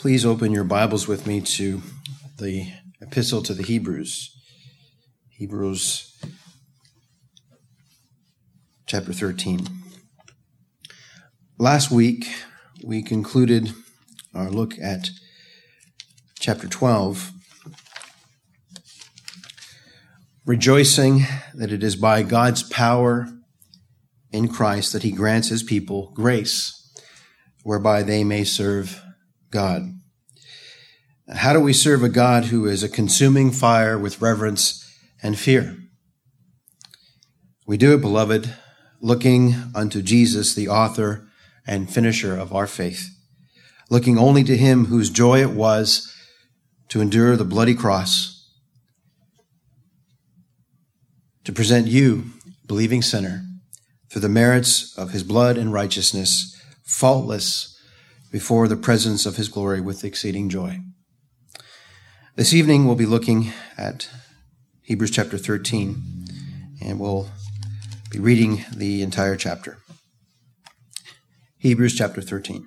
Please open your Bibles with me to the Epistle to the Hebrews. Hebrews chapter 13. Last week, we concluded our look at chapter 12, rejoicing that it is by God's power in Christ that he grants his people grace whereby they may serve God. How do we serve a God who is a consuming fire with reverence and fear? We do it, beloved, looking unto Jesus, the author and finisher of our faith, looking only to him whose joy it was to endure the bloody cross, to present you, believing sinner, through the merits of his blood and righteousness, faultless before the presence of his glory with exceeding joy. This evening we'll be looking at Hebrews chapter 13, and we'll be reading the entire chapter. Hebrews chapter 13.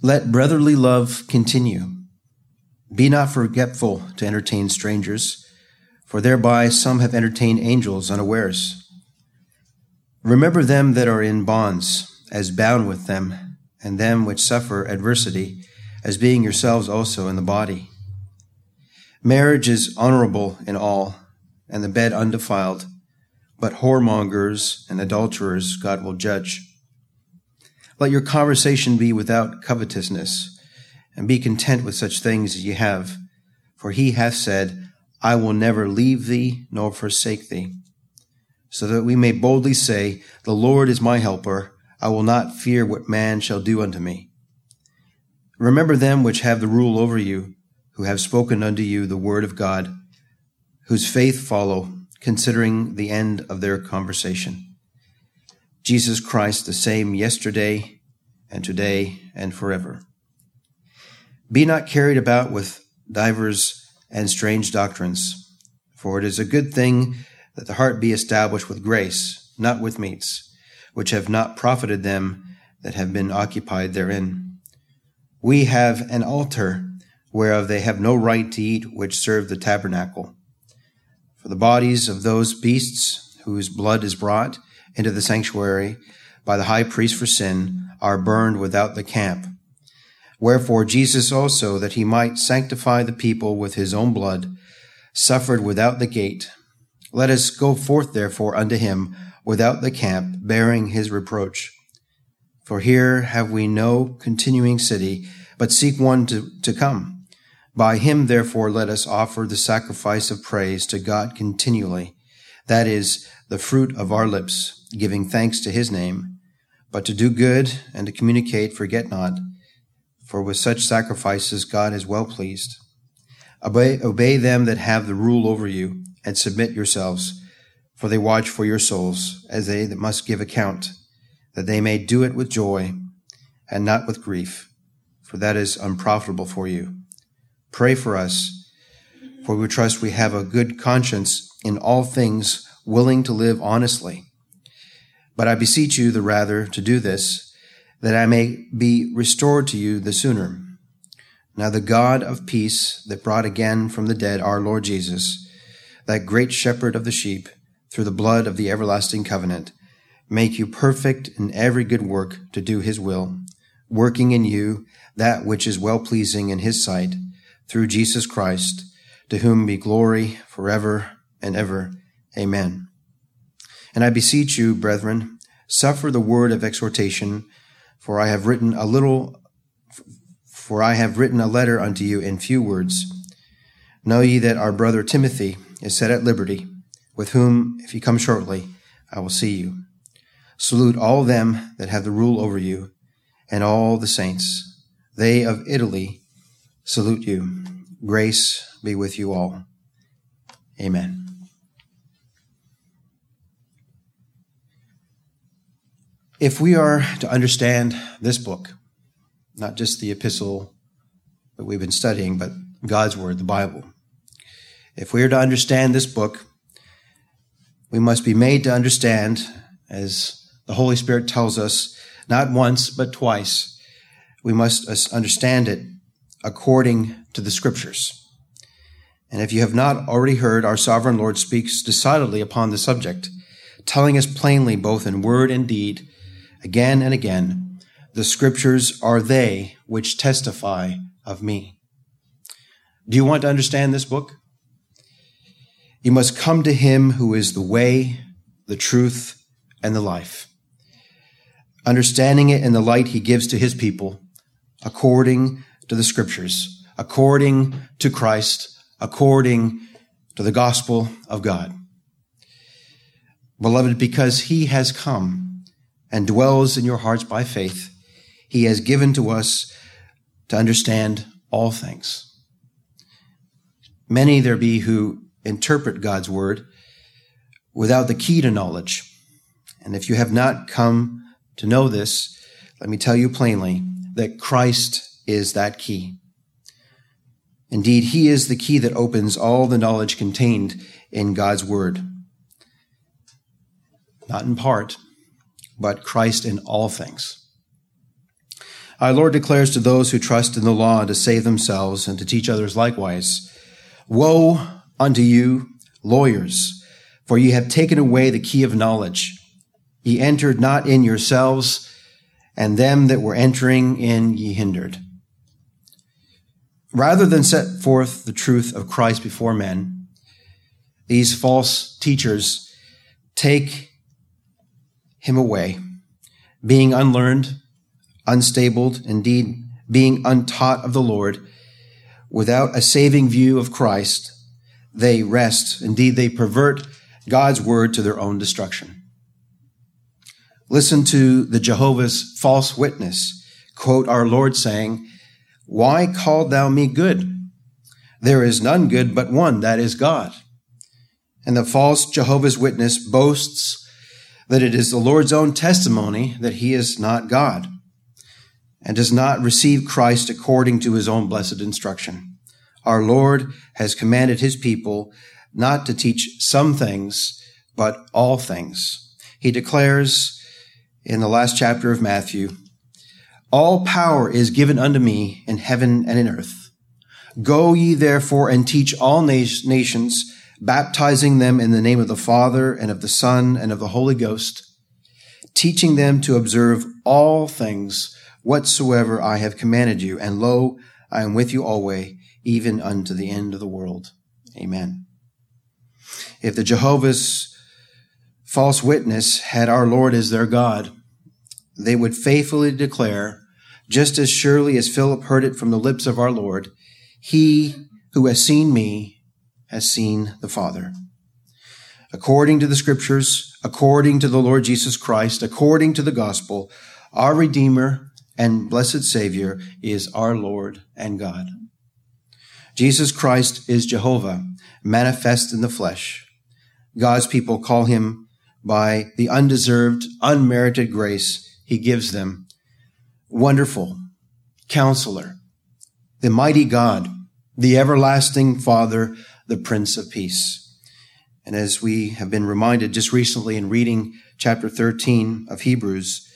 Let brotherly love continue. Be not forgetful to entertain strangers, for thereby some have entertained angels unawares. Remember them that are in bonds, as bound with them, and them which suffer adversity, as being yourselves also in the body. Marriage is honorable in all, and the bed undefiled, but whoremongers and adulterers God will judge. Let your conversation be without covetousness, and be content with such things as ye have, for he hath said, I will never leave thee nor forsake thee so that we may boldly say, The Lord is my helper. I will not fear what man shall do unto me. Remember them which have the rule over you, who have spoken unto you the word of God, whose faith follow, considering the end of their conversation. Jesus Christ the same yesterday and today and forever. Be not carried about with divers and strange doctrines, for it is a good thing that the heart be established with grace, not with meats, which have not profited them that have been occupied therein. We have an altar whereof they have no right to eat which serve the tabernacle. For the bodies of those beasts whose blood is brought into the sanctuary by the high priest for sin are burned without the camp. Wherefore Jesus also, that he might sanctify the people with his own blood, suffered without the gate. Let us go forth therefore unto him without the camp, bearing his reproach. For here have we no continuing city, but seek one to, to come. By him therefore let us offer the sacrifice of praise to God continually. That is the fruit of our lips, giving thanks to his name. But to do good and to communicate, forget not, for with such sacrifices God is well pleased. Obey, obey them that have the rule over you and submit yourselves, for they watch for your souls, as they that must give account, that they may do it with joy and not with grief, for that is unprofitable for you. Pray for us, for we trust we have a good conscience in all things, willing to live honestly. But I beseech you the rather to do this, that I may be restored to you the sooner. Now the God of peace that brought again from the dead our Lord Jesus, that great shepherd of the sheep, through the blood of the everlasting covenant, make you perfect in every good work to do his will, working in you that which is well pleasing in his sight, through Jesus Christ, to whom be glory forever and ever. Amen. And I beseech you, brethren, suffer the word of exhortation, for I have written a little, for I have written a letter unto you in few words. Know ye that our brother Timothy, is set at liberty, with whom, if he come shortly, I will see you. Salute all them that have the rule over you, and all the saints. They of Italy salute you. Grace be with you all. Amen. If we are to understand this book, not just the epistle that we've been studying, but God's Word, the Bible, if we are to understand this book, we must be made to understand, as the Holy Spirit tells us, not once, but twice. We must understand it according to the scriptures. And if you have not already heard, our sovereign Lord speaks decidedly upon the subject, telling us plainly, both in word and deed, again and again, the scriptures are they which testify of me. Do you want to understand this book? You must come to him who is the way, the truth, and the life. Understanding it in the light he gives to his people, according to the scriptures, according to Christ, according to the gospel of God. Beloved, because he has come and dwells in your hearts by faith, he has given to us to understand all things. Many there be who interpret God's word without the key to knowledge. And if you have not come to know this, let me tell you plainly that Christ is that key. Indeed, he is the key that opens all the knowledge contained in God's word. Not in part, but Christ in all things. Our Lord declares to those who trust in the law to save themselves and to teach others likewise Woe unto you, lawyers, for ye have taken away the key of knowledge. Ye entered not in yourselves, and them that were entering in ye hindered. Rather than set forth the truth of Christ before men, these false teachers take him away, being unlearned, unstable, indeed, being untaught of the Lord, without a saving view of Christ, they rest, indeed, they pervert God's word to their own destruction. Listen to the Jehovah's false witness quote our Lord saying, Why called thou me good? There is none good but one, that is God. And the false Jehovah's Witness boasts that it is the Lord's own testimony that he is not God and does not receive Christ according to his own blessed instruction. Our Lord has commanded his people not to teach some things, but all things. He declares in the last chapter of Matthew, all power is given unto me in heaven and in earth. Go ye therefore and teach all nations, baptizing them in the name of the Father and of the Son and of the Holy Ghost, teaching them to observe all things whatsoever I have commanded you. And lo, I am with you always, even unto the end of the world. Amen. If the Jehovah's false witness had our Lord as their God, they would faithfully declare, just as surely as Philip heard it from the lips of our Lord, He who has seen me has seen the Father. According to the scriptures, according to the Lord Jesus Christ, according to the gospel, our Redeemer and blessed Savior is our Lord and God. Jesus Christ is Jehovah, manifest in the flesh. God's people call him by the undeserved, unmerited grace he gives them. Wonderful, counselor, the mighty God, the everlasting Father, the Prince of Peace. And as we have been reminded just recently in reading chapter 13 of Hebrews,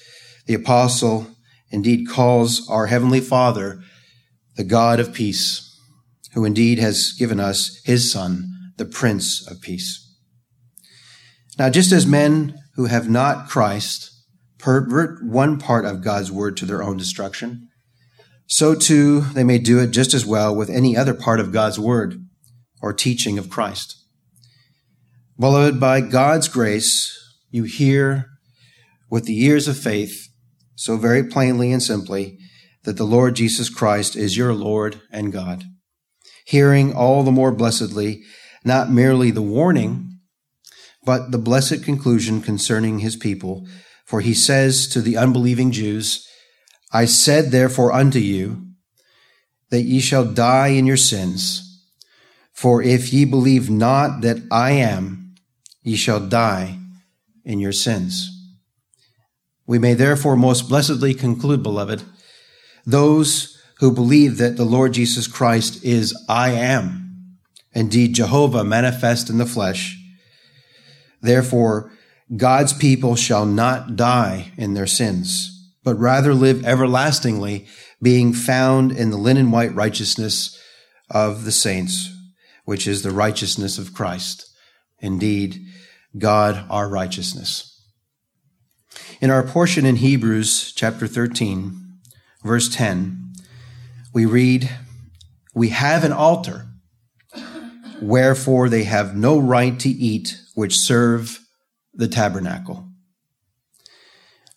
the apostle indeed calls our Heavenly Father the God of peace, who indeed has given us his Son, the Prince of Peace. Now, just as men who have not Christ pervert one part of God's word to their own destruction, so too they may do it just as well with any other part of God's word or teaching of Christ. Beloved, by God's grace, you hear with the ears of faith so very plainly and simply that the Lord Jesus Christ is your Lord and God. Hearing all the more blessedly, not merely the warning, but the blessed conclusion concerning his people. For he says to the unbelieving Jews, I said therefore unto you that ye shall die in your sins. For if ye believe not that I am, ye shall die in your sins. We may therefore most blessedly conclude, beloved, those who believe that the Lord Jesus Christ is I am, indeed Jehovah manifest in the flesh. Therefore, God's people shall not die in their sins, but rather live everlastingly, being found in the linen white righteousness of the saints, which is the righteousness of Christ. Indeed, God our righteousness. In our portion in Hebrews chapter 13, verse 10, we read, We have an altar, wherefore they have no right to eat which serve the tabernacle.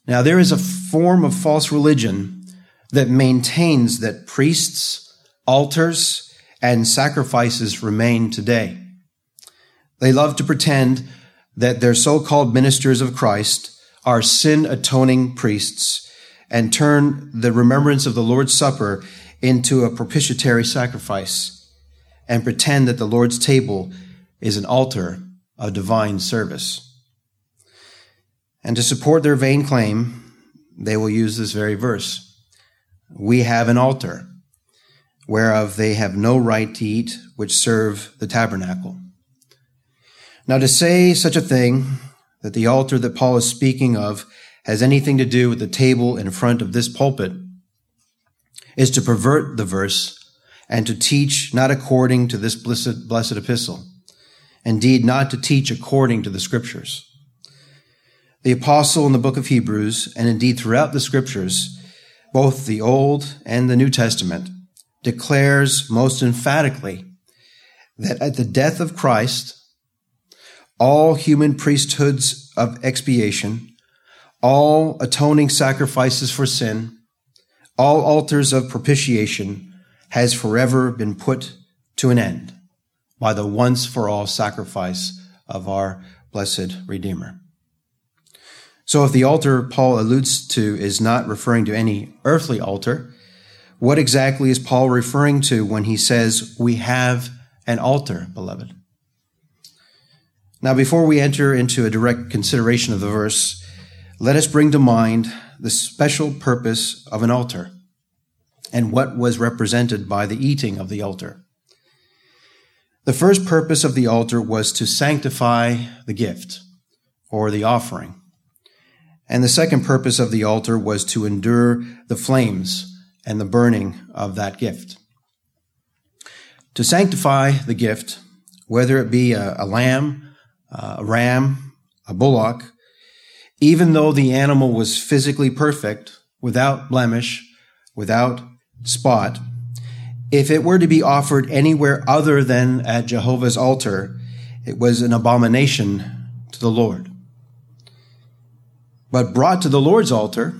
Now, there is a form of false religion that maintains that priests, altars, and sacrifices remain today. They love to pretend that their so-called ministers of Christ are sin atoning priests and turn the remembrance of the Lord's Supper into a propitiatory sacrifice and pretend that the Lord's table is an altar of divine service. And to support their vain claim, they will use this very verse. We have an altar whereof they have no right to eat, which serve the tabernacle. Now, to say such a thing, that the altar that Paul is speaking of has anything to do with the table in front of this pulpit, is to pervert the verse and to teach not according to this blessed, blessed epistle. Indeed, not to teach according to the scriptures. The apostle in the book of Hebrews, and indeed throughout the scriptures, both the Old and the New Testament, declares most emphatically that at the death of Christ, all human priesthoods of expiation, all atoning sacrifices for sin, all altars of propitiation has forever been put to an end by the once for all sacrifice of our blessed Redeemer. So if the altar Paul alludes to is not referring to any earthly altar, what exactly is Paul referring to when he says, we have an altar, beloved? Now, before we enter into a direct consideration of the verse, let us bring to mind the special purpose of an altar and what was represented by the eating of the altar. The first purpose of the altar was to sanctify the gift or the offering. And the second purpose of the altar was to endure the flames and the burning of that gift. To sanctify the gift, whether it be a, a lamb, uh, a ram, a bullock, even though the animal was physically perfect, without blemish, without spot, if it were to be offered anywhere other than at Jehovah's altar, it was an abomination to the Lord. But brought to the Lord's altar,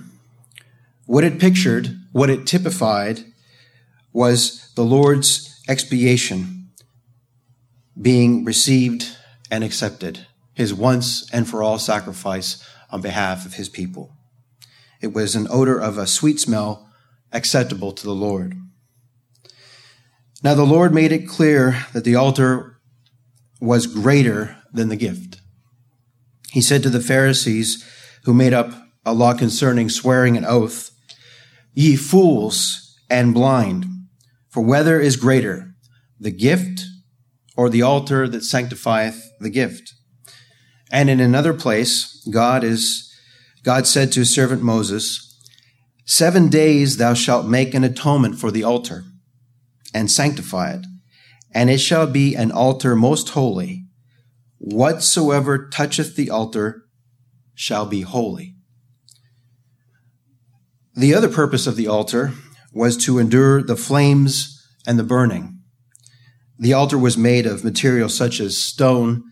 what it pictured, what it typified, was the Lord's expiation being received and accepted his once and for all sacrifice on behalf of his people. It was an odor of a sweet smell acceptable to the Lord. Now the Lord made it clear that the altar was greater than the gift. He said to the Pharisees who made up a law concerning swearing an oath, Ye fools and blind, for whether is greater, the gift or the altar that sanctifieth the gift. And in another place, God is, God said to his servant Moses, Seven days thou shalt make an atonement for the altar and sanctify it, and it shall be an altar most holy. Whatsoever toucheth the altar shall be holy. The other purpose of the altar was to endure the flames and the burning. The altar was made of materials such as stone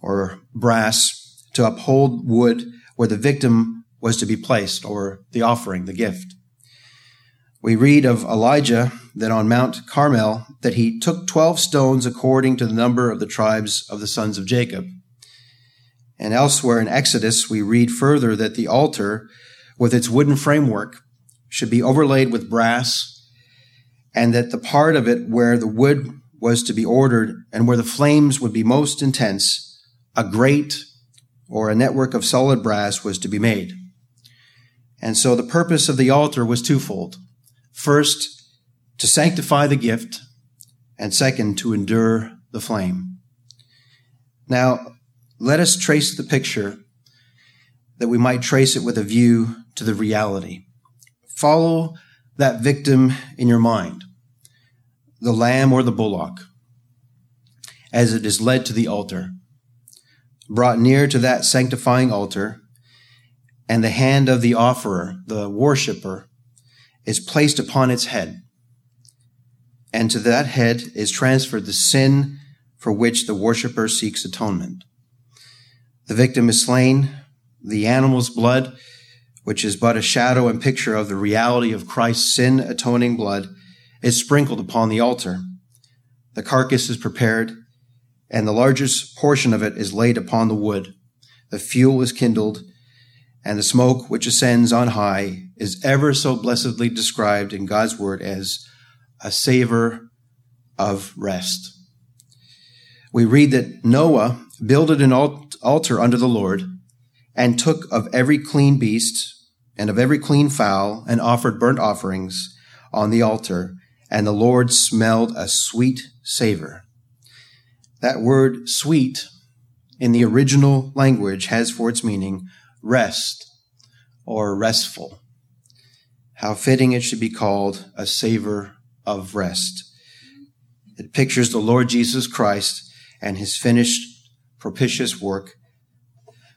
or brass to uphold wood where the victim was to be placed or the offering, the gift. We read of Elijah that on Mount Carmel that he took 12 stones according to the number of the tribes of the sons of Jacob. And elsewhere in Exodus, we read further that the altar with its wooden framework should be overlaid with brass and that the part of it where the wood was to be ordered and where the flames would be most intense, a grate or a network of solid brass was to be made. And so the purpose of the altar was twofold. First, to sanctify the gift, and second, to endure the flame. Now, let us trace the picture that we might trace it with a view to the reality. Follow that victim in your mind, the lamb or the bullock, as it is led to the altar, brought near to that sanctifying altar, and the hand of the offerer, the worshipper, is placed upon its head. And to that head is transferred the sin for which the worshiper seeks atonement. The victim is slain, the animal's blood, which is but a shadow and picture of the reality of Christ's sin atoning blood, is sprinkled upon the altar. The carcass is prepared, and the largest portion of it is laid upon the wood. The fuel is kindled, and the smoke which ascends on high is ever so blessedly described in God's word as a savor of rest. We read that Noah builded an altar unto the Lord and took of every clean beast and of every clean fowl and offered burnt offerings on the altar, and the Lord smelled a sweet savor. That word sweet in the original language has for its meaning rest or restful. How fitting it should be called a savor of rest. It pictures the Lord Jesus Christ and his finished propitious work.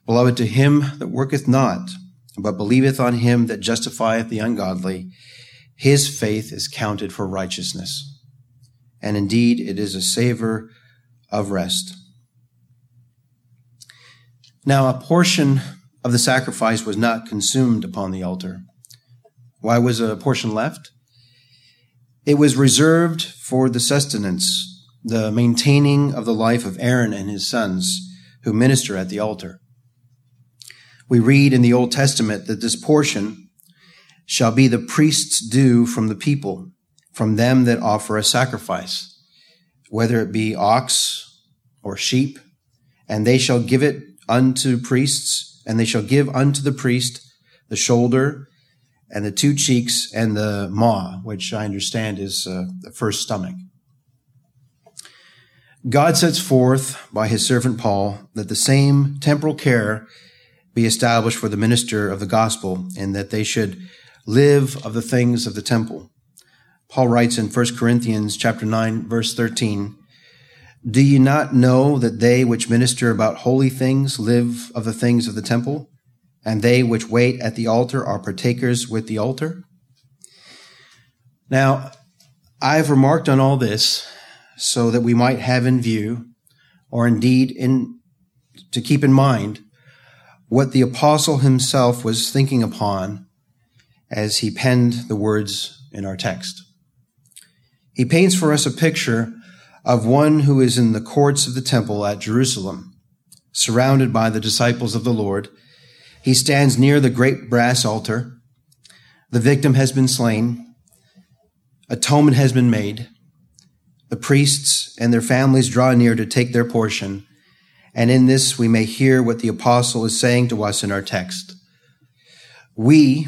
Beloved, to him that worketh not, but believeth on him that justifieth the ungodly, his faith is counted for righteousness. And indeed, it is a savor of rest. Now, a portion of the sacrifice was not consumed upon the altar. Why was a portion left? It was reserved for the sustenance, the maintaining of the life of Aaron and his sons who minister at the altar. We read in the Old Testament that this portion shall be the priest's due from the people, from them that offer a sacrifice, whether it be ox or sheep, and they shall give it unto priests and they shall give unto the priest the shoulder and the two cheeks and the maw, which I understand is uh, the first stomach. God sets forth by his servant Paul that the same temporal care be established for the minister of the gospel and that they should live of the things of the temple. Paul writes in 1 Corinthians chapter 9 verse 13, do you not know that they which minister about holy things live of the things of the temple, and they which wait at the altar are partakers with the altar? Now, I've remarked on all this so that we might have in view, or indeed in, to keep in mind, what the apostle himself was thinking upon as he penned the words in our text. He paints for us a picture of one who is in the courts of the temple at Jerusalem, surrounded by the disciples of the Lord. He stands near the great brass altar. The victim has been slain. Atonement has been made. The priests and their families draw near to take their portion. And in this, we may hear what the apostle is saying to us in our text. We,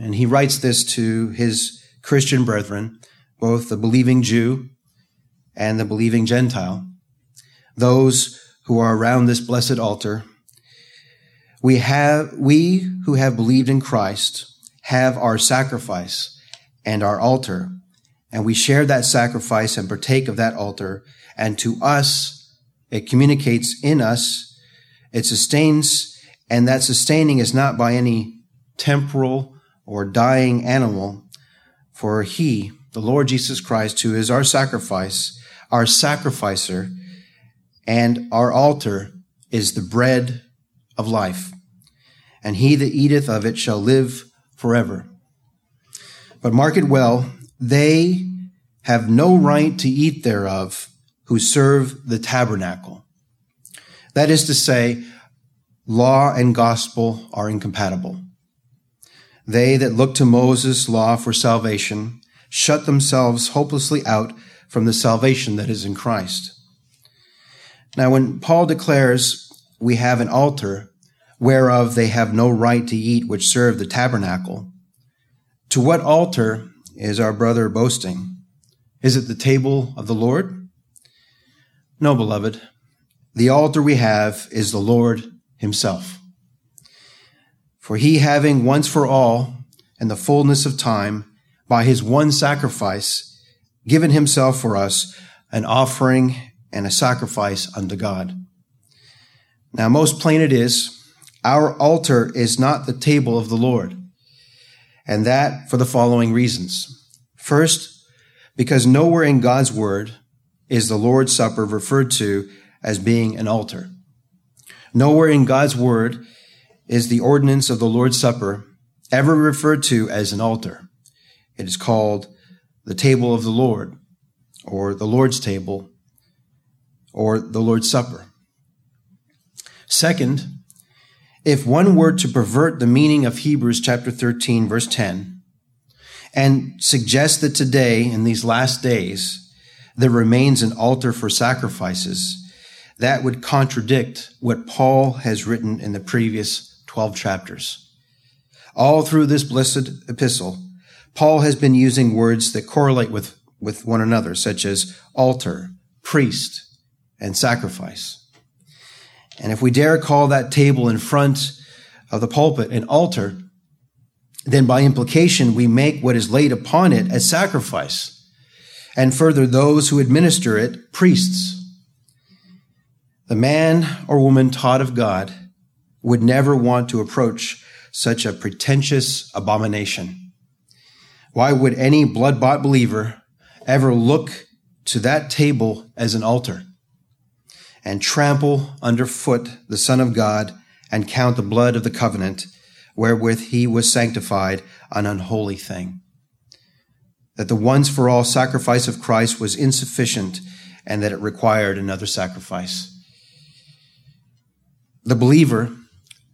and he writes this to his Christian brethren, both the believing Jew and the believing Gentile, those who are around this blessed altar, we have, we who have believed in Christ have our sacrifice and our altar, and we share that sacrifice and partake of that altar. And to us, it communicates in us, it sustains, and that sustaining is not by any temporal or dying animal, for he, the Lord Jesus Christ, who is our sacrifice, our sacrificer, and our altar is the bread of life. And he that eateth of it shall live forever. But mark it well, they have no right to eat thereof who serve the tabernacle. That is to say, law and gospel are incompatible. They that look to Moses' law for salvation shut themselves hopelessly out from the salvation that is in Christ. Now, when Paul declares we have an altar whereof they have no right to eat which serve the tabernacle, to what altar is our brother boasting? Is it the table of the Lord? No, beloved. The altar we have is the Lord himself. For he, having once for all, in the fullness of time, by his one sacrifice, given himself for us, an offering and a sacrifice unto God. Now, most plain it is, our altar is not the table of the Lord, and that for the following reasons. First, because nowhere in God's word is the Lord's Supper referred to as being an altar. Nowhere in God's word is the ordinance of the Lord's Supper ever referred to as an altar. It is called the table of the Lord, or the Lord's table, or the Lord's Supper. Second, if one were to pervert the meaning of Hebrews chapter 13, verse 10, and suggest that today, in these last days, there remains an altar for sacrifices, that would contradict what Paul has written in the previous 12 chapters. All through this blessed epistle, Paul has been using words that correlate with, with one another, such as altar, priest, and sacrifice. And if we dare call that table in front of the pulpit an altar, then by implication, we make what is laid upon it a sacrifice. And further, those who administer it, priests. The man or woman taught of God would never want to approach such a pretentious abomination. Why would any blood bought believer ever look to that table as an altar and trample underfoot the Son of God and count the blood of the covenant wherewith he was sanctified an unholy thing? That the once for all sacrifice of Christ was insufficient and that it required another sacrifice. The believer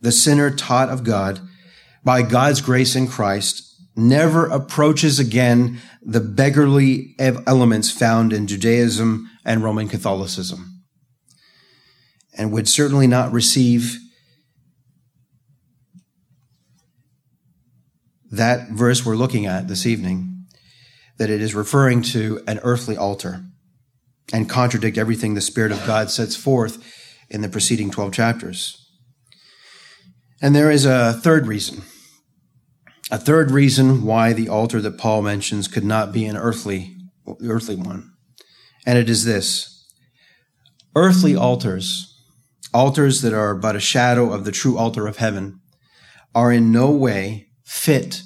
the sinner taught of God by God's grace in Christ never approaches again the beggarly elements found in Judaism and Roman Catholicism and would certainly not receive that verse we're looking at this evening, that it is referring to an earthly altar and contradict everything the Spirit of God sets forth in the preceding 12 chapters. And there is a third reason. A third reason why the altar that Paul mentions could not be an earthly, earthly one. And it is this. Earthly altars, altars that are but a shadow of the true altar of heaven, are in no way fit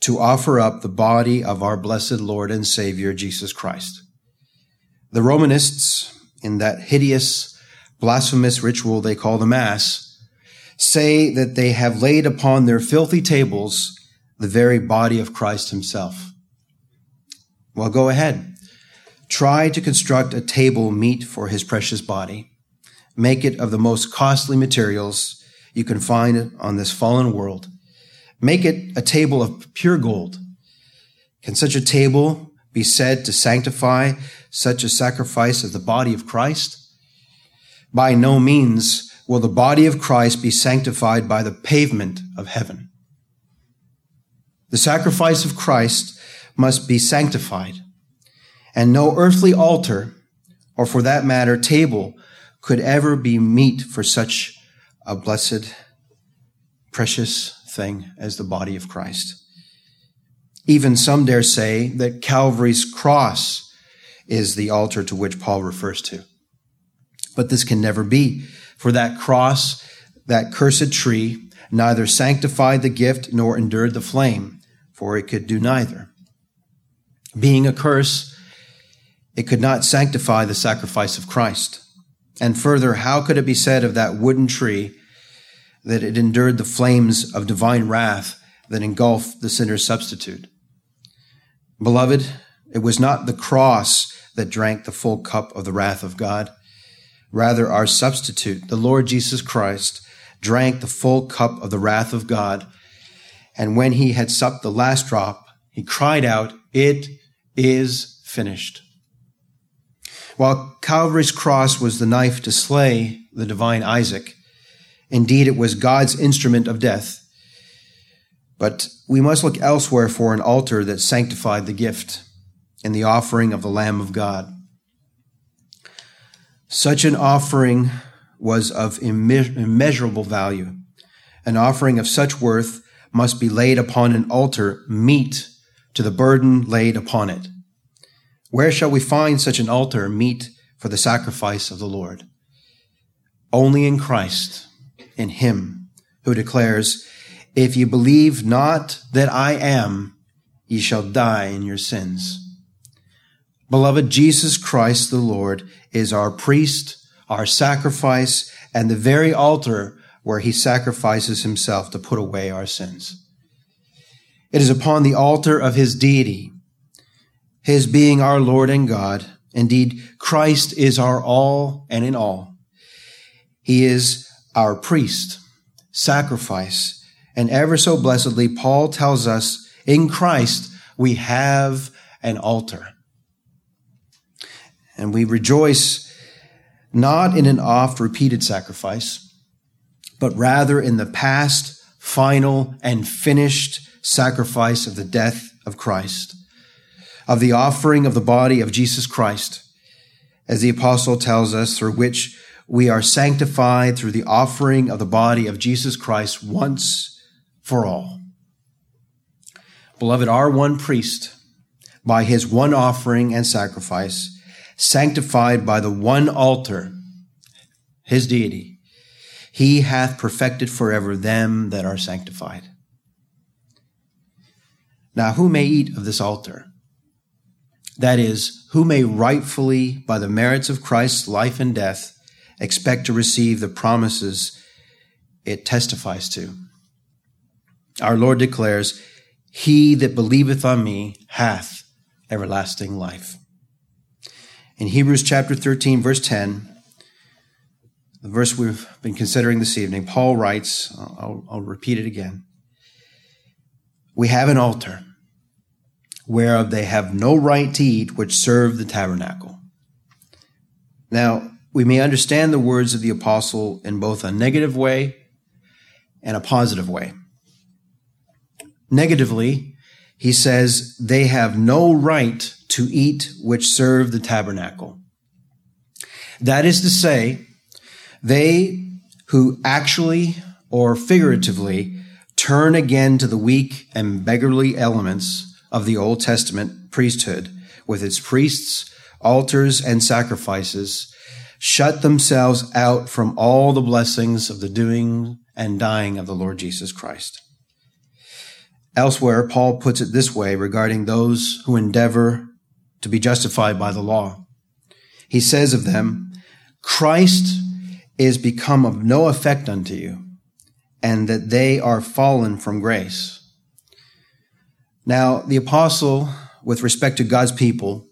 to offer up the body of our blessed Lord and Savior, Jesus Christ. The Romanists, in that hideous, blasphemous ritual they call the Mass, say that they have laid upon their filthy tables the very body of Christ himself. Well, go ahead. Try to construct a table meet for his precious body. Make it of the most costly materials you can find on this fallen world. Make it a table of pure gold. Can such a table be said to sanctify such a sacrifice as the body of Christ? By no means will the body of Christ be sanctified by the pavement of heaven. The sacrifice of Christ must be sanctified, and no earthly altar, or for that matter, table, could ever be meet for such a blessed, precious thing as the body of Christ. Even some dare say that Calvary's cross is the altar to which Paul refers to. But this can never be for that cross, that cursed tree, neither sanctified the gift nor endured the flame, for it could do neither. Being a curse, it could not sanctify the sacrifice of Christ. And further, how could it be said of that wooden tree that it endured the flames of divine wrath that engulfed the sinner's substitute? Beloved, it was not the cross that drank the full cup of the wrath of God. Rather, our substitute, the Lord Jesus Christ, drank the full cup of the wrath of God. And when he had supped the last drop, he cried out, It is finished. While Calvary's cross was the knife to slay the divine Isaac, indeed it was God's instrument of death. But we must look elsewhere for an altar that sanctified the gift and the offering of the Lamb of God. Such an offering was of immeasurable value, an offering of such worth must be laid upon an altar meet to the burden laid upon it. Where shall we find such an altar meet for the sacrifice of the Lord? Only in Christ, in Him, who declares, If ye believe not that I am, ye shall die in your sins. Beloved, Jesus Christ the Lord is our priest, our sacrifice, and the very altar where he sacrifices himself to put away our sins. It is upon the altar of his deity, his being our Lord and God. Indeed, Christ is our all and in all. He is our priest, sacrifice, and ever so blessedly, Paul tells us in Christ we have an altar. And we rejoice not in an oft repeated sacrifice, but rather in the past, final, and finished sacrifice of the death of Christ, of the offering of the body of Jesus Christ, as the apostle tells us, through which we are sanctified through the offering of the body of Jesus Christ once for all. Beloved, our one priest, by his one offering and sacrifice, sanctified by the one altar, his deity, he hath perfected forever them that are sanctified. Now, who may eat of this altar? That is, who may rightfully, by the merits of Christ's life and death, expect to receive the promises it testifies to. Our Lord declares, He that believeth on me hath everlasting life. In Hebrews chapter 13, verse 10, the verse we've been considering this evening, Paul writes, I'll, I'll repeat it again. We have an altar whereof they have no right to eat which serve the tabernacle. Now, we may understand the words of the apostle in both a negative way and a positive way. Negatively, he says they have no right to eat which serve the tabernacle. That is to say, they who actually or figuratively turn again to the weak and beggarly elements of the Old Testament priesthood with its priests, altars, and sacrifices shut themselves out from all the blessings of the doing and dying of the Lord Jesus Christ. Elsewhere, Paul puts it this way regarding those who endeavor to be justified by the law. He says of them, Christ is become of no effect unto you, and that they are fallen from grace. Now, the apostle, with respect to God's people,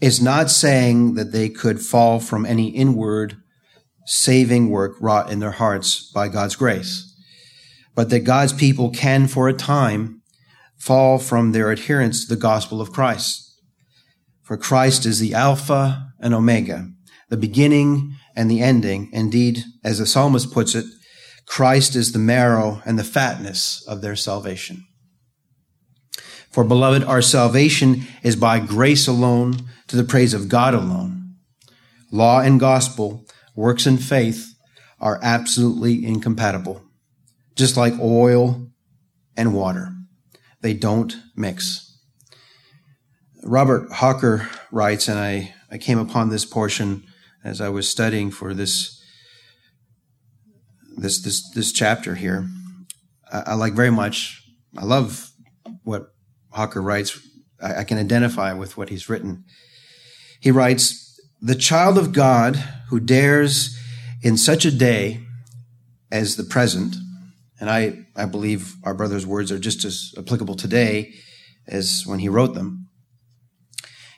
is not saying that they could fall from any inward saving work wrought in their hearts by God's grace, but that God's people can, for a time, fall from their adherence to the gospel of Christ. For Christ is the Alpha and Omega, the beginning and the ending. Indeed, as the psalmist puts it, Christ is the marrow and the fatness of their salvation. For beloved, our salvation is by grace alone to the praise of God alone. Law and gospel, works and faith are absolutely incompatible, just like oil and water. They don't mix. Robert Hawker writes, and I, I came upon this portion as I was studying for this this this this chapter here. I, I like very much. I love what Hawker writes. I, I can identify with what he's written. He writes, The child of God who dares in such a day as the present, and I, I believe our brother's words are just as applicable today as when he wrote them.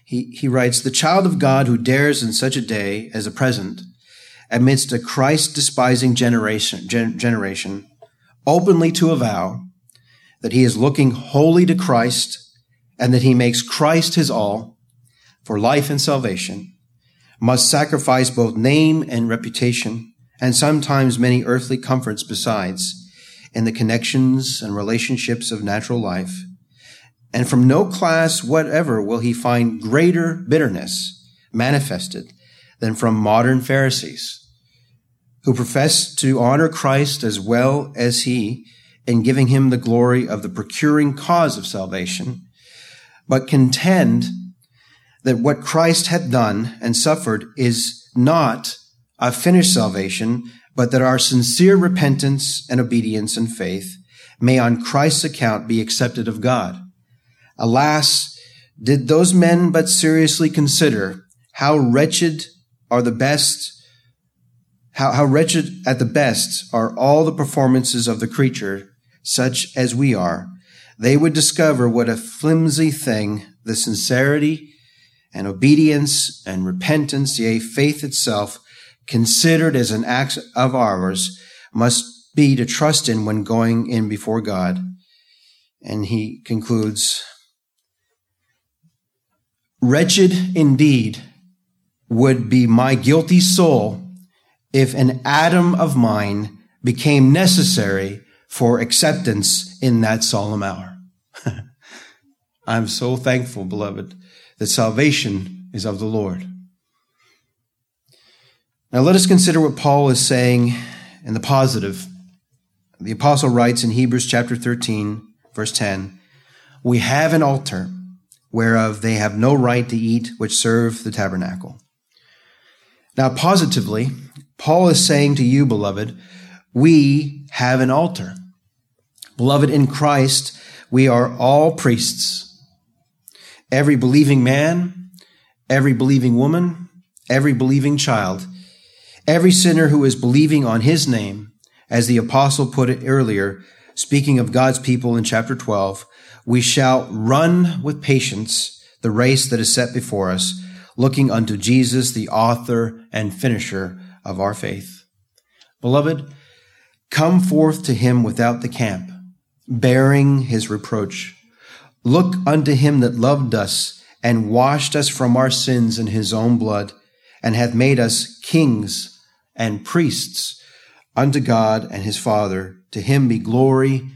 He, he writes, The child of God who dares in such a day as the present, amidst a Christ despising generation, gen, generation, openly to avow that he is looking wholly to Christ and that he makes Christ his all, for life and salvation, must sacrifice both name and reputation, and sometimes many earthly comforts besides, in the connections and relationships of natural life. And from no class whatever will he find greater bitterness manifested than from modern Pharisees, who profess to honor Christ as well as he in giving him the glory of the procuring cause of salvation, but contend that what Christ had done and suffered is not a finished salvation, but that our sincere repentance and obedience and faith may on Christ's account be accepted of God. Alas, did those men but seriously consider how wretched are the best, how, how wretched at the best are all the performances of the creature, such as we are, they would discover what a flimsy thing the sincerity and obedience and repentance, yea, faith itself, considered as an act of ours, must be to trust in when going in before God. And he concludes, Wretched indeed would be my guilty soul if an atom of mine became necessary for acceptance in that solemn hour. I'm so thankful, beloved, that salvation is of the Lord. Now let us consider what Paul is saying in the positive. The apostle writes in Hebrews chapter 13, verse 10, We have an altar whereof they have no right to eat which serve the tabernacle. Now, positively, Paul is saying to you, beloved, we have an altar. Beloved, in Christ, we are all priests. Every believing man, every believing woman, every believing child, every sinner who is believing on his name, as the apostle put it earlier, speaking of God's people in chapter 12, we shall run with patience the race that is set before us, looking unto Jesus, the author and finisher of our faith. Beloved, come forth to him without the camp, bearing his reproach. Look unto him that loved us and washed us from our sins in his own blood, and hath made us kings and priests unto God and his Father. To him be glory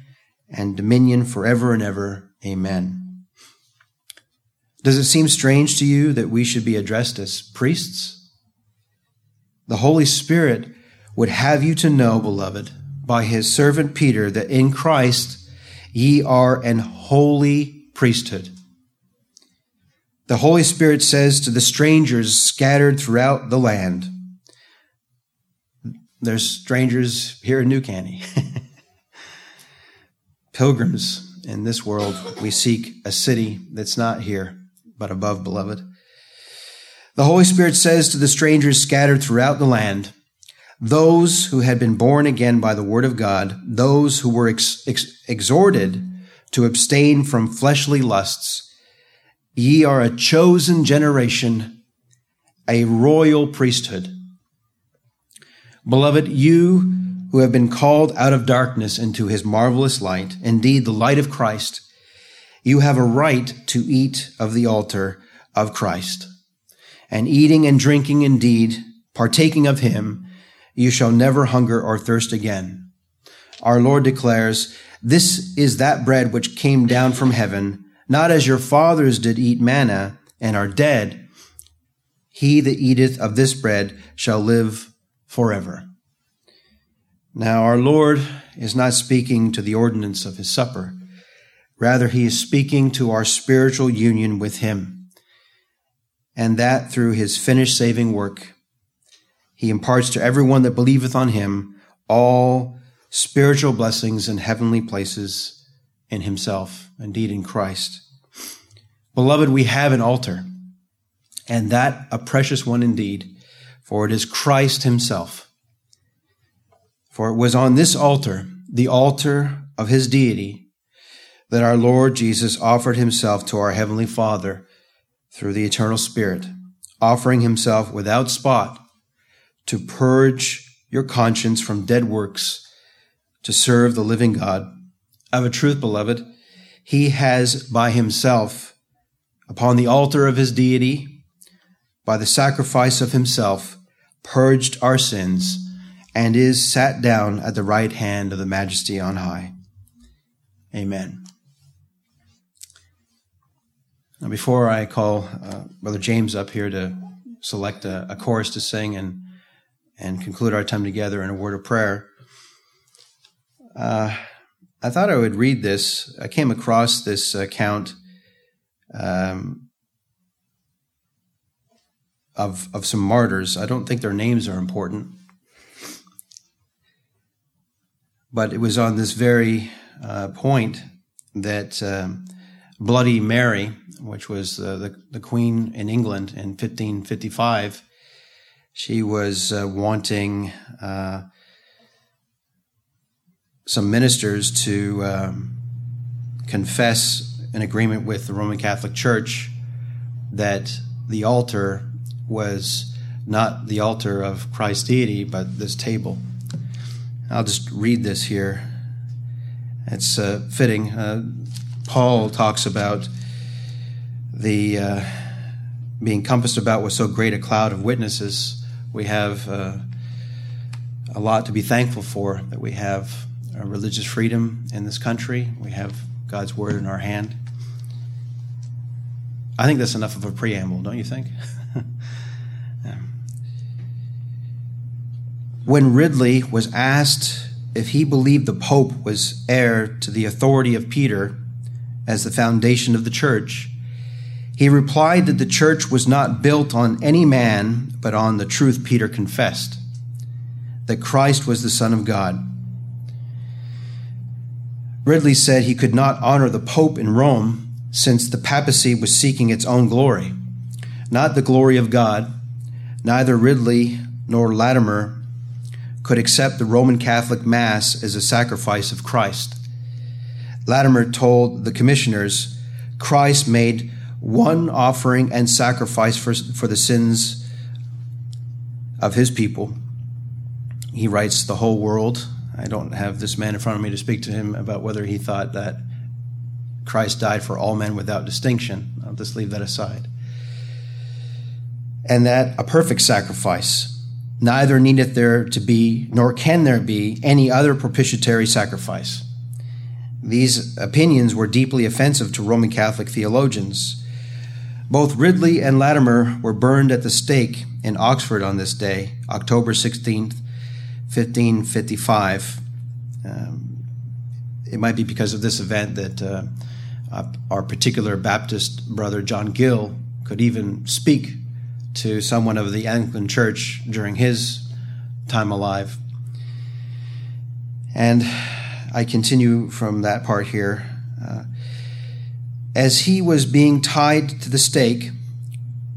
and dominion forever and ever. Amen. Does it seem strange to you that we should be addressed as priests? The Holy Spirit would have you to know, beloved, by his servant Peter, that in Christ ye are an holy priesthood. The Holy Spirit says to the strangers scattered throughout the land, there's strangers here in New Caney. pilgrims in this world. We seek a city that's not here, but above, beloved. The Holy Spirit says to the strangers scattered throughout the land, those who had been born again by the word of God, those who were ex- ex- exhorted to abstain from fleshly lusts, ye are a chosen generation, a royal priesthood. Beloved, you who have been called out of darkness into his marvelous light, indeed the light of Christ, you have a right to eat of the altar of Christ. And eating and drinking indeed, partaking of him, you shall never hunger or thirst again. Our Lord declares, this is that bread which came down from heaven, not as your fathers did eat manna and are dead. He that eateth of this bread shall live forever. Now, our Lord is not speaking to the ordinance of his supper. Rather, he is speaking to our spiritual union with him. And that through his finished saving work, he imparts to everyone that believeth on him all spiritual blessings and heavenly places in himself, indeed in Christ. Beloved, we have an altar, and that a precious one indeed, for it is Christ himself for it was on this altar, the altar of his deity, that our Lord Jesus offered himself to our Heavenly Father through the eternal Spirit, offering himself without spot to purge your conscience from dead works to serve the living God. Of a truth, beloved, he has by himself, upon the altar of his deity, by the sacrifice of himself, purged our sins and is sat down at the right hand of the majesty on high. Amen. Now, before I call uh, Brother James up here to select a, a chorus to sing and and conclude our time together in a word of prayer. Uh, I thought I would read this. I came across this account um, of of some martyrs. I don't think their names are important, but it was on this very uh, point that um, Bloody Mary, which was uh, the the Queen in England in 1555, she was uh, wanting uh, some ministers to um, confess in agreement with the Roman Catholic Church that the altar was not the altar of Christ's deity, but this table. I'll just read this here. It's uh, fitting. Uh, Paul talks about the uh, being compassed about with so great a cloud of witnesses. We have uh, a lot to be thankful for that we have religious freedom in this country. We have God's word in our hand. I think that's enough of a preamble, don't you think? When Ridley was asked if he believed the Pope was heir to the authority of Peter as the foundation of the church, he replied that the church was not built on any man, but on the truth Peter confessed that Christ was the Son of God. Ridley said he could not honor the Pope in Rome since the papacy was seeking its own glory, not the glory of God. Neither Ridley nor Latimer could accept the Roman Catholic Mass as a sacrifice of Christ. Latimer told the commissioners Christ made one offering and sacrifice for, for the sins of his people. He writes, The whole world. I don't have this man in front of me to speak to him about whether he thought that Christ died for all men without distinction. I'll just leave that aside. And that a perfect sacrifice neither needeth there to be, nor can there be, any other propitiatory sacrifice. These opinions were deeply offensive to Roman Catholic theologians. Both Ridley and Latimer were burned at the stake in Oxford on this day, October 16th, 1555. Um, it might be because of this event that uh, our particular Baptist brother, John Gill, could even speak to someone of the Anglican Church during his time alive. And I continue from that part here. Uh, as he was being tied to the stake,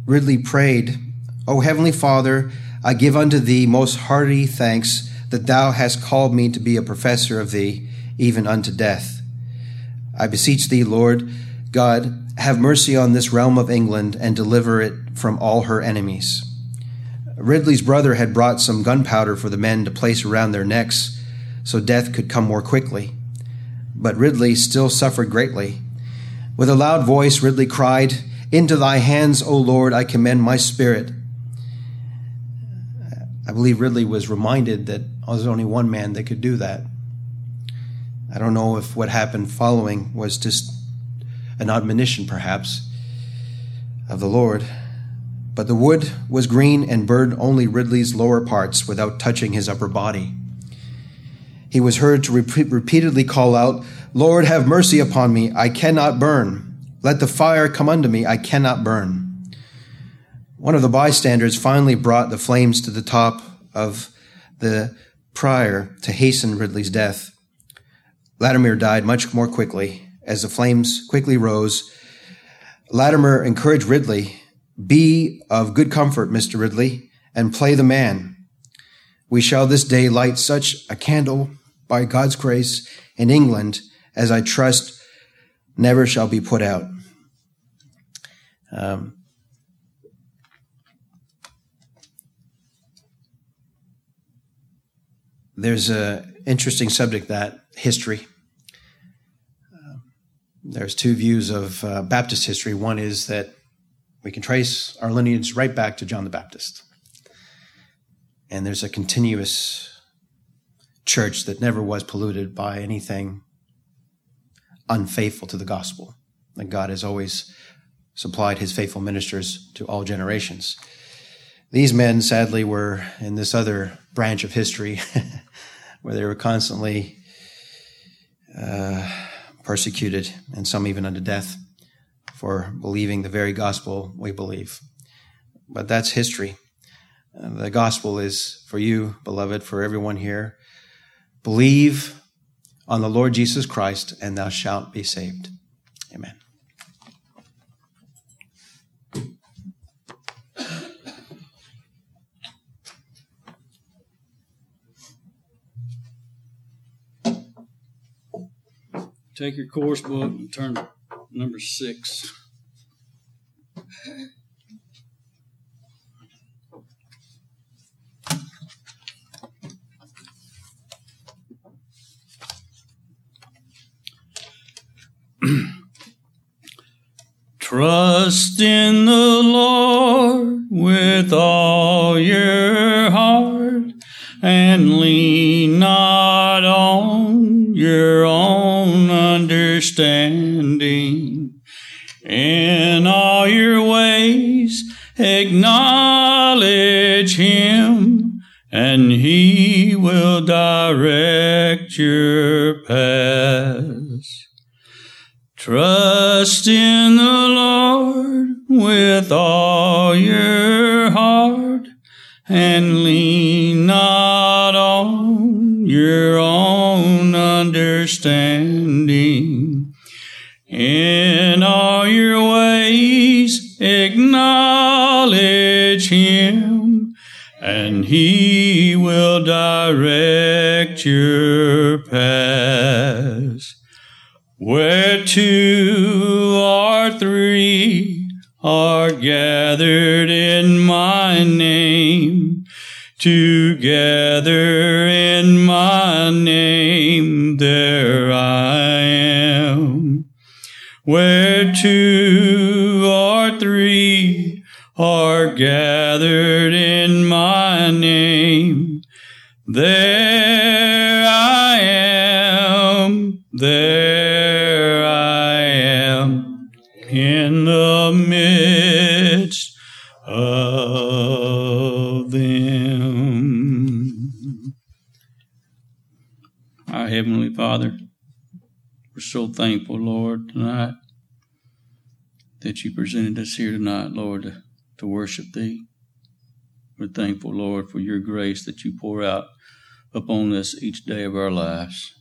Ridley prayed, O Heavenly Father, I give unto thee most hearty thanks that thou hast called me to be a professor of thee, even unto death. I beseech thee, Lord God, have mercy on this realm of England and deliver it from all her enemies. Ridley's brother had brought some gunpowder for the men to place around their necks so death could come more quickly. But Ridley still suffered greatly. With a loud voice, Ridley cried, Into thy hands, O Lord, I commend my spirit. I believe Ridley was reminded that there was only one man that could do that. I don't know if what happened following was just an admonition, perhaps, of the Lord. But the wood was green and burned only Ridley's lower parts without touching his upper body. He was heard to repeat, repeatedly call out, Lord, have mercy upon me. I cannot burn. Let the fire come unto me. I cannot burn. One of the bystanders finally brought the flames to the top of the prior to hasten Ridley's death. Latimer died much more quickly as the flames quickly rose. Latimer encouraged Ridley, Be of good comfort, Mr. Ridley, and play the man. We shall this day light such a candle by God's grace in England as I trust never shall be put out. Um, there's an interesting subject that history there's two views of uh, Baptist history. One is that we can trace our lineage right back to John the Baptist. And there's a continuous church that never was polluted by anything unfaithful to the gospel. And God has always supplied his faithful ministers to all generations. These men, sadly, were in this other branch of history where they were constantly uh, persecuted and some even unto death for believing the very gospel we believe. But that's history. The gospel is for you, beloved, for everyone here. Believe on the Lord Jesus Christ, and thou shalt be saved. Amen. Take your course book and turn to number six. Trust in the or three are gathered in my name, together in my name, there I am. Where two or three are gathered in my name, there thankful, Lord, tonight that you presented us here tonight, Lord, to, to worship Thee. We're thankful, Lord, for your grace that you pour out upon us each day of our lives,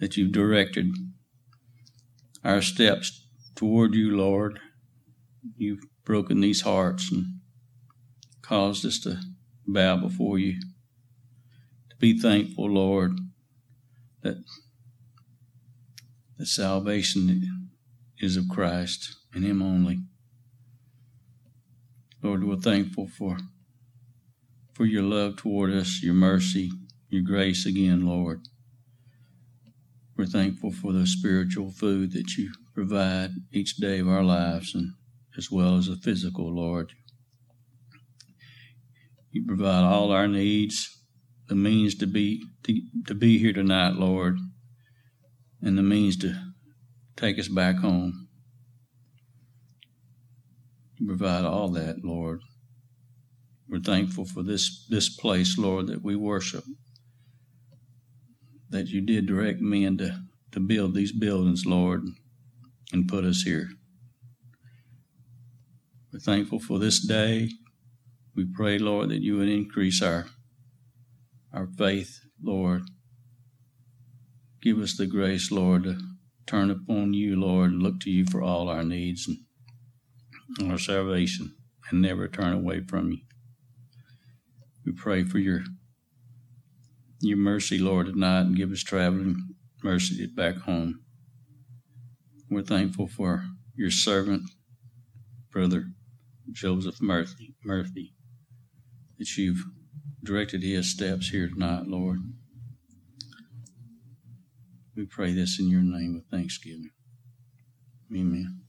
that you've directed our steps toward you, Lord. You've broken these hearts and caused us to bow before you. To be thankful, Lord, that the salvation is of Christ and Him only. Lord, we're thankful for for your love toward us, your mercy, your grace again, Lord. We're thankful for the spiritual food that you provide each day of our lives and as well as the physical, Lord. You provide all our needs, the means to be to, to be here tonight, Lord, and the means to take us back home. You provide all that, Lord. We're thankful for this this place, Lord, that we worship. That you did direct men to, to build these buildings, Lord, and put us here. We're thankful for this day. We pray, Lord, that you would increase our our faith, Lord. Give us the grace, Lord, to turn upon you, Lord, and look to you for all our needs and our salvation and never turn away from you. We pray for your your mercy, Lord, tonight and give us traveling mercy to back home. We're thankful for your servant, Brother Joseph Murphy, Murphy, that you've directed his steps here tonight, Lord. We pray this in your name with thanksgiving. Amen.